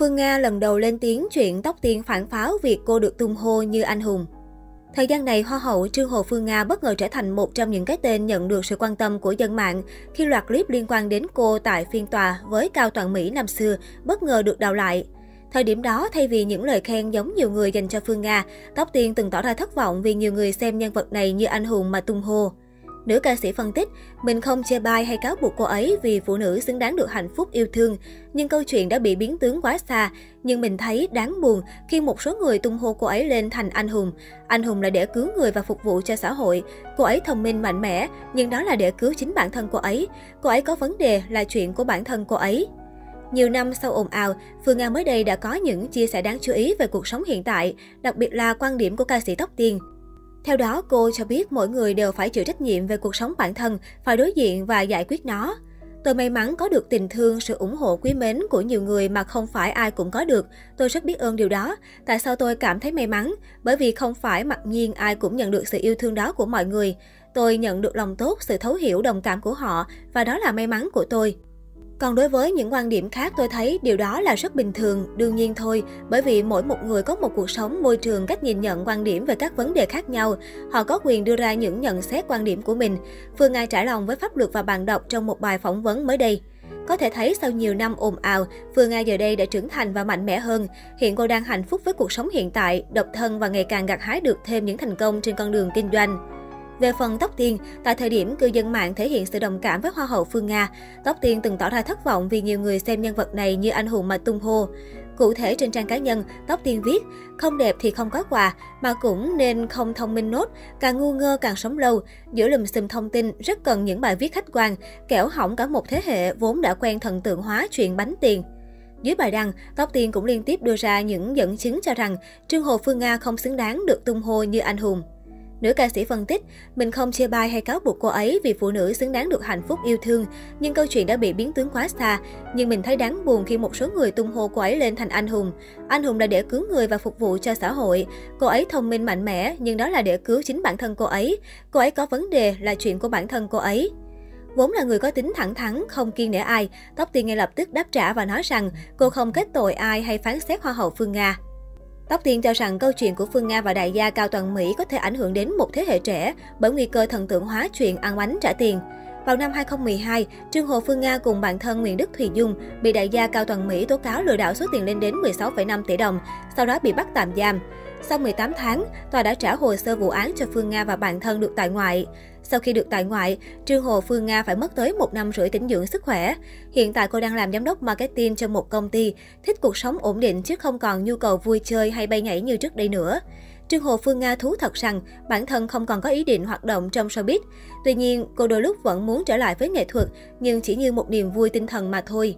Phương Nga lần đầu lên tiếng chuyện tóc tiên phản pháo việc cô được tung hô như anh hùng. Thời gian này, Hoa hậu Trương Hồ Phương Nga bất ngờ trở thành một trong những cái tên nhận được sự quan tâm của dân mạng khi loạt clip liên quan đến cô tại phiên tòa với Cao Toàn Mỹ năm xưa bất ngờ được đào lại. Thời điểm đó, thay vì những lời khen giống nhiều người dành cho Phương Nga, Tóc Tiên từng tỏ ra thất vọng vì nhiều người xem nhân vật này như anh hùng mà tung hô. Nữ ca sĩ phân tích, mình không chê bai hay cáo buộc cô ấy vì phụ nữ xứng đáng được hạnh phúc yêu thương, nhưng câu chuyện đã bị biến tướng quá xa. Nhưng mình thấy đáng buồn khi một số người tung hô cô ấy lên thành anh hùng. Anh hùng là để cứu người và phục vụ cho xã hội. Cô ấy thông minh mạnh mẽ, nhưng đó là để cứu chính bản thân cô ấy. Cô ấy có vấn đề là chuyện của bản thân cô ấy. Nhiều năm sau ồn ào, Phương Nga mới đây đã có những chia sẻ đáng chú ý về cuộc sống hiện tại, đặc biệt là quan điểm của ca sĩ Tóc Tiên. Theo đó, cô cho biết mỗi người đều phải chịu trách nhiệm về cuộc sống bản thân, phải đối diện và giải quyết nó. Tôi may mắn có được tình thương, sự ủng hộ quý mến của nhiều người mà không phải ai cũng có được. Tôi rất biết ơn điều đó. Tại sao tôi cảm thấy may mắn? Bởi vì không phải mặc nhiên ai cũng nhận được sự yêu thương đó của mọi người. Tôi nhận được lòng tốt, sự thấu hiểu, đồng cảm của họ và đó là may mắn của tôi. Còn đối với những quan điểm khác tôi thấy điều đó là rất bình thường, đương nhiên thôi, bởi vì mỗi một người có một cuộc sống, môi trường, cách nhìn nhận quan điểm về các vấn đề khác nhau. Họ có quyền đưa ra những nhận xét quan điểm của mình. Phương Ai trải lòng với pháp luật và bạn đọc trong một bài phỏng vấn mới đây. Có thể thấy sau nhiều năm ồn ào, Phương Nga giờ đây đã trưởng thành và mạnh mẽ hơn. Hiện cô đang hạnh phúc với cuộc sống hiện tại, độc thân và ngày càng gặt hái được thêm những thành công trên con đường kinh doanh. Về phần Tóc Tiên, tại thời điểm cư dân mạng thể hiện sự đồng cảm với Hoa hậu Phương Nga, Tóc Tiên từng tỏ ra thất vọng vì nhiều người xem nhân vật này như anh hùng mà tung hô. Cụ thể trên trang cá nhân, Tóc Tiên viết, không đẹp thì không có quà, mà cũng nên không thông minh nốt, càng ngu ngơ càng sống lâu. Giữa lùm xùm thông tin, rất cần những bài viết khách quan, kẻo hỏng cả một thế hệ vốn đã quen thần tượng hóa chuyện bánh tiền. Dưới bài đăng, Tóc Tiên cũng liên tiếp đưa ra những dẫn chứng cho rằng Trương Hồ Phương Nga không xứng đáng được tung hô như anh hùng. Nữ ca sĩ phân tích, mình không chê bai hay cáo buộc cô ấy vì phụ nữ xứng đáng được hạnh phúc yêu thương, nhưng câu chuyện đã bị biến tướng quá xa. Nhưng mình thấy đáng buồn khi một số người tung hô cô ấy lên thành anh hùng. Anh hùng là để cứu người và phục vụ cho xã hội. Cô ấy thông minh mạnh mẽ, nhưng đó là để cứu chính bản thân cô ấy. Cô ấy có vấn đề là chuyện của bản thân cô ấy. Vốn là người có tính thẳng thắn, không kiên nể ai, Tóc Tiên ngay lập tức đáp trả và nói rằng cô không kết tội ai hay phán xét Hoa hậu Phương Nga. Tóc Tiên cho rằng câu chuyện của Phương Nga và đại gia Cao Toàn Mỹ có thể ảnh hưởng đến một thế hệ trẻ bởi nguy cơ thần tượng hóa chuyện ăn bánh trả tiền. Vào năm 2012, Trương Hồ Phương Nga cùng bạn thân Nguyễn Đức Thùy Dung bị đại gia Cao Toàn Mỹ tố cáo lừa đảo số tiền lên đến 16,5 tỷ đồng, sau đó bị bắt tạm giam. Sau 18 tháng, tòa đã trả hồ sơ vụ án cho Phương Nga và bạn thân được tại ngoại. Sau khi được tại ngoại, Trương Hồ Phương Nga phải mất tới một năm rưỡi tĩnh dưỡng sức khỏe. Hiện tại cô đang làm giám đốc marketing cho một công ty, thích cuộc sống ổn định chứ không còn nhu cầu vui chơi hay bay nhảy như trước đây nữa. Trương Hồ Phương Nga thú thật rằng bản thân không còn có ý định hoạt động trong showbiz. Tuy nhiên, cô đôi lúc vẫn muốn trở lại với nghệ thuật, nhưng chỉ như một niềm vui tinh thần mà thôi.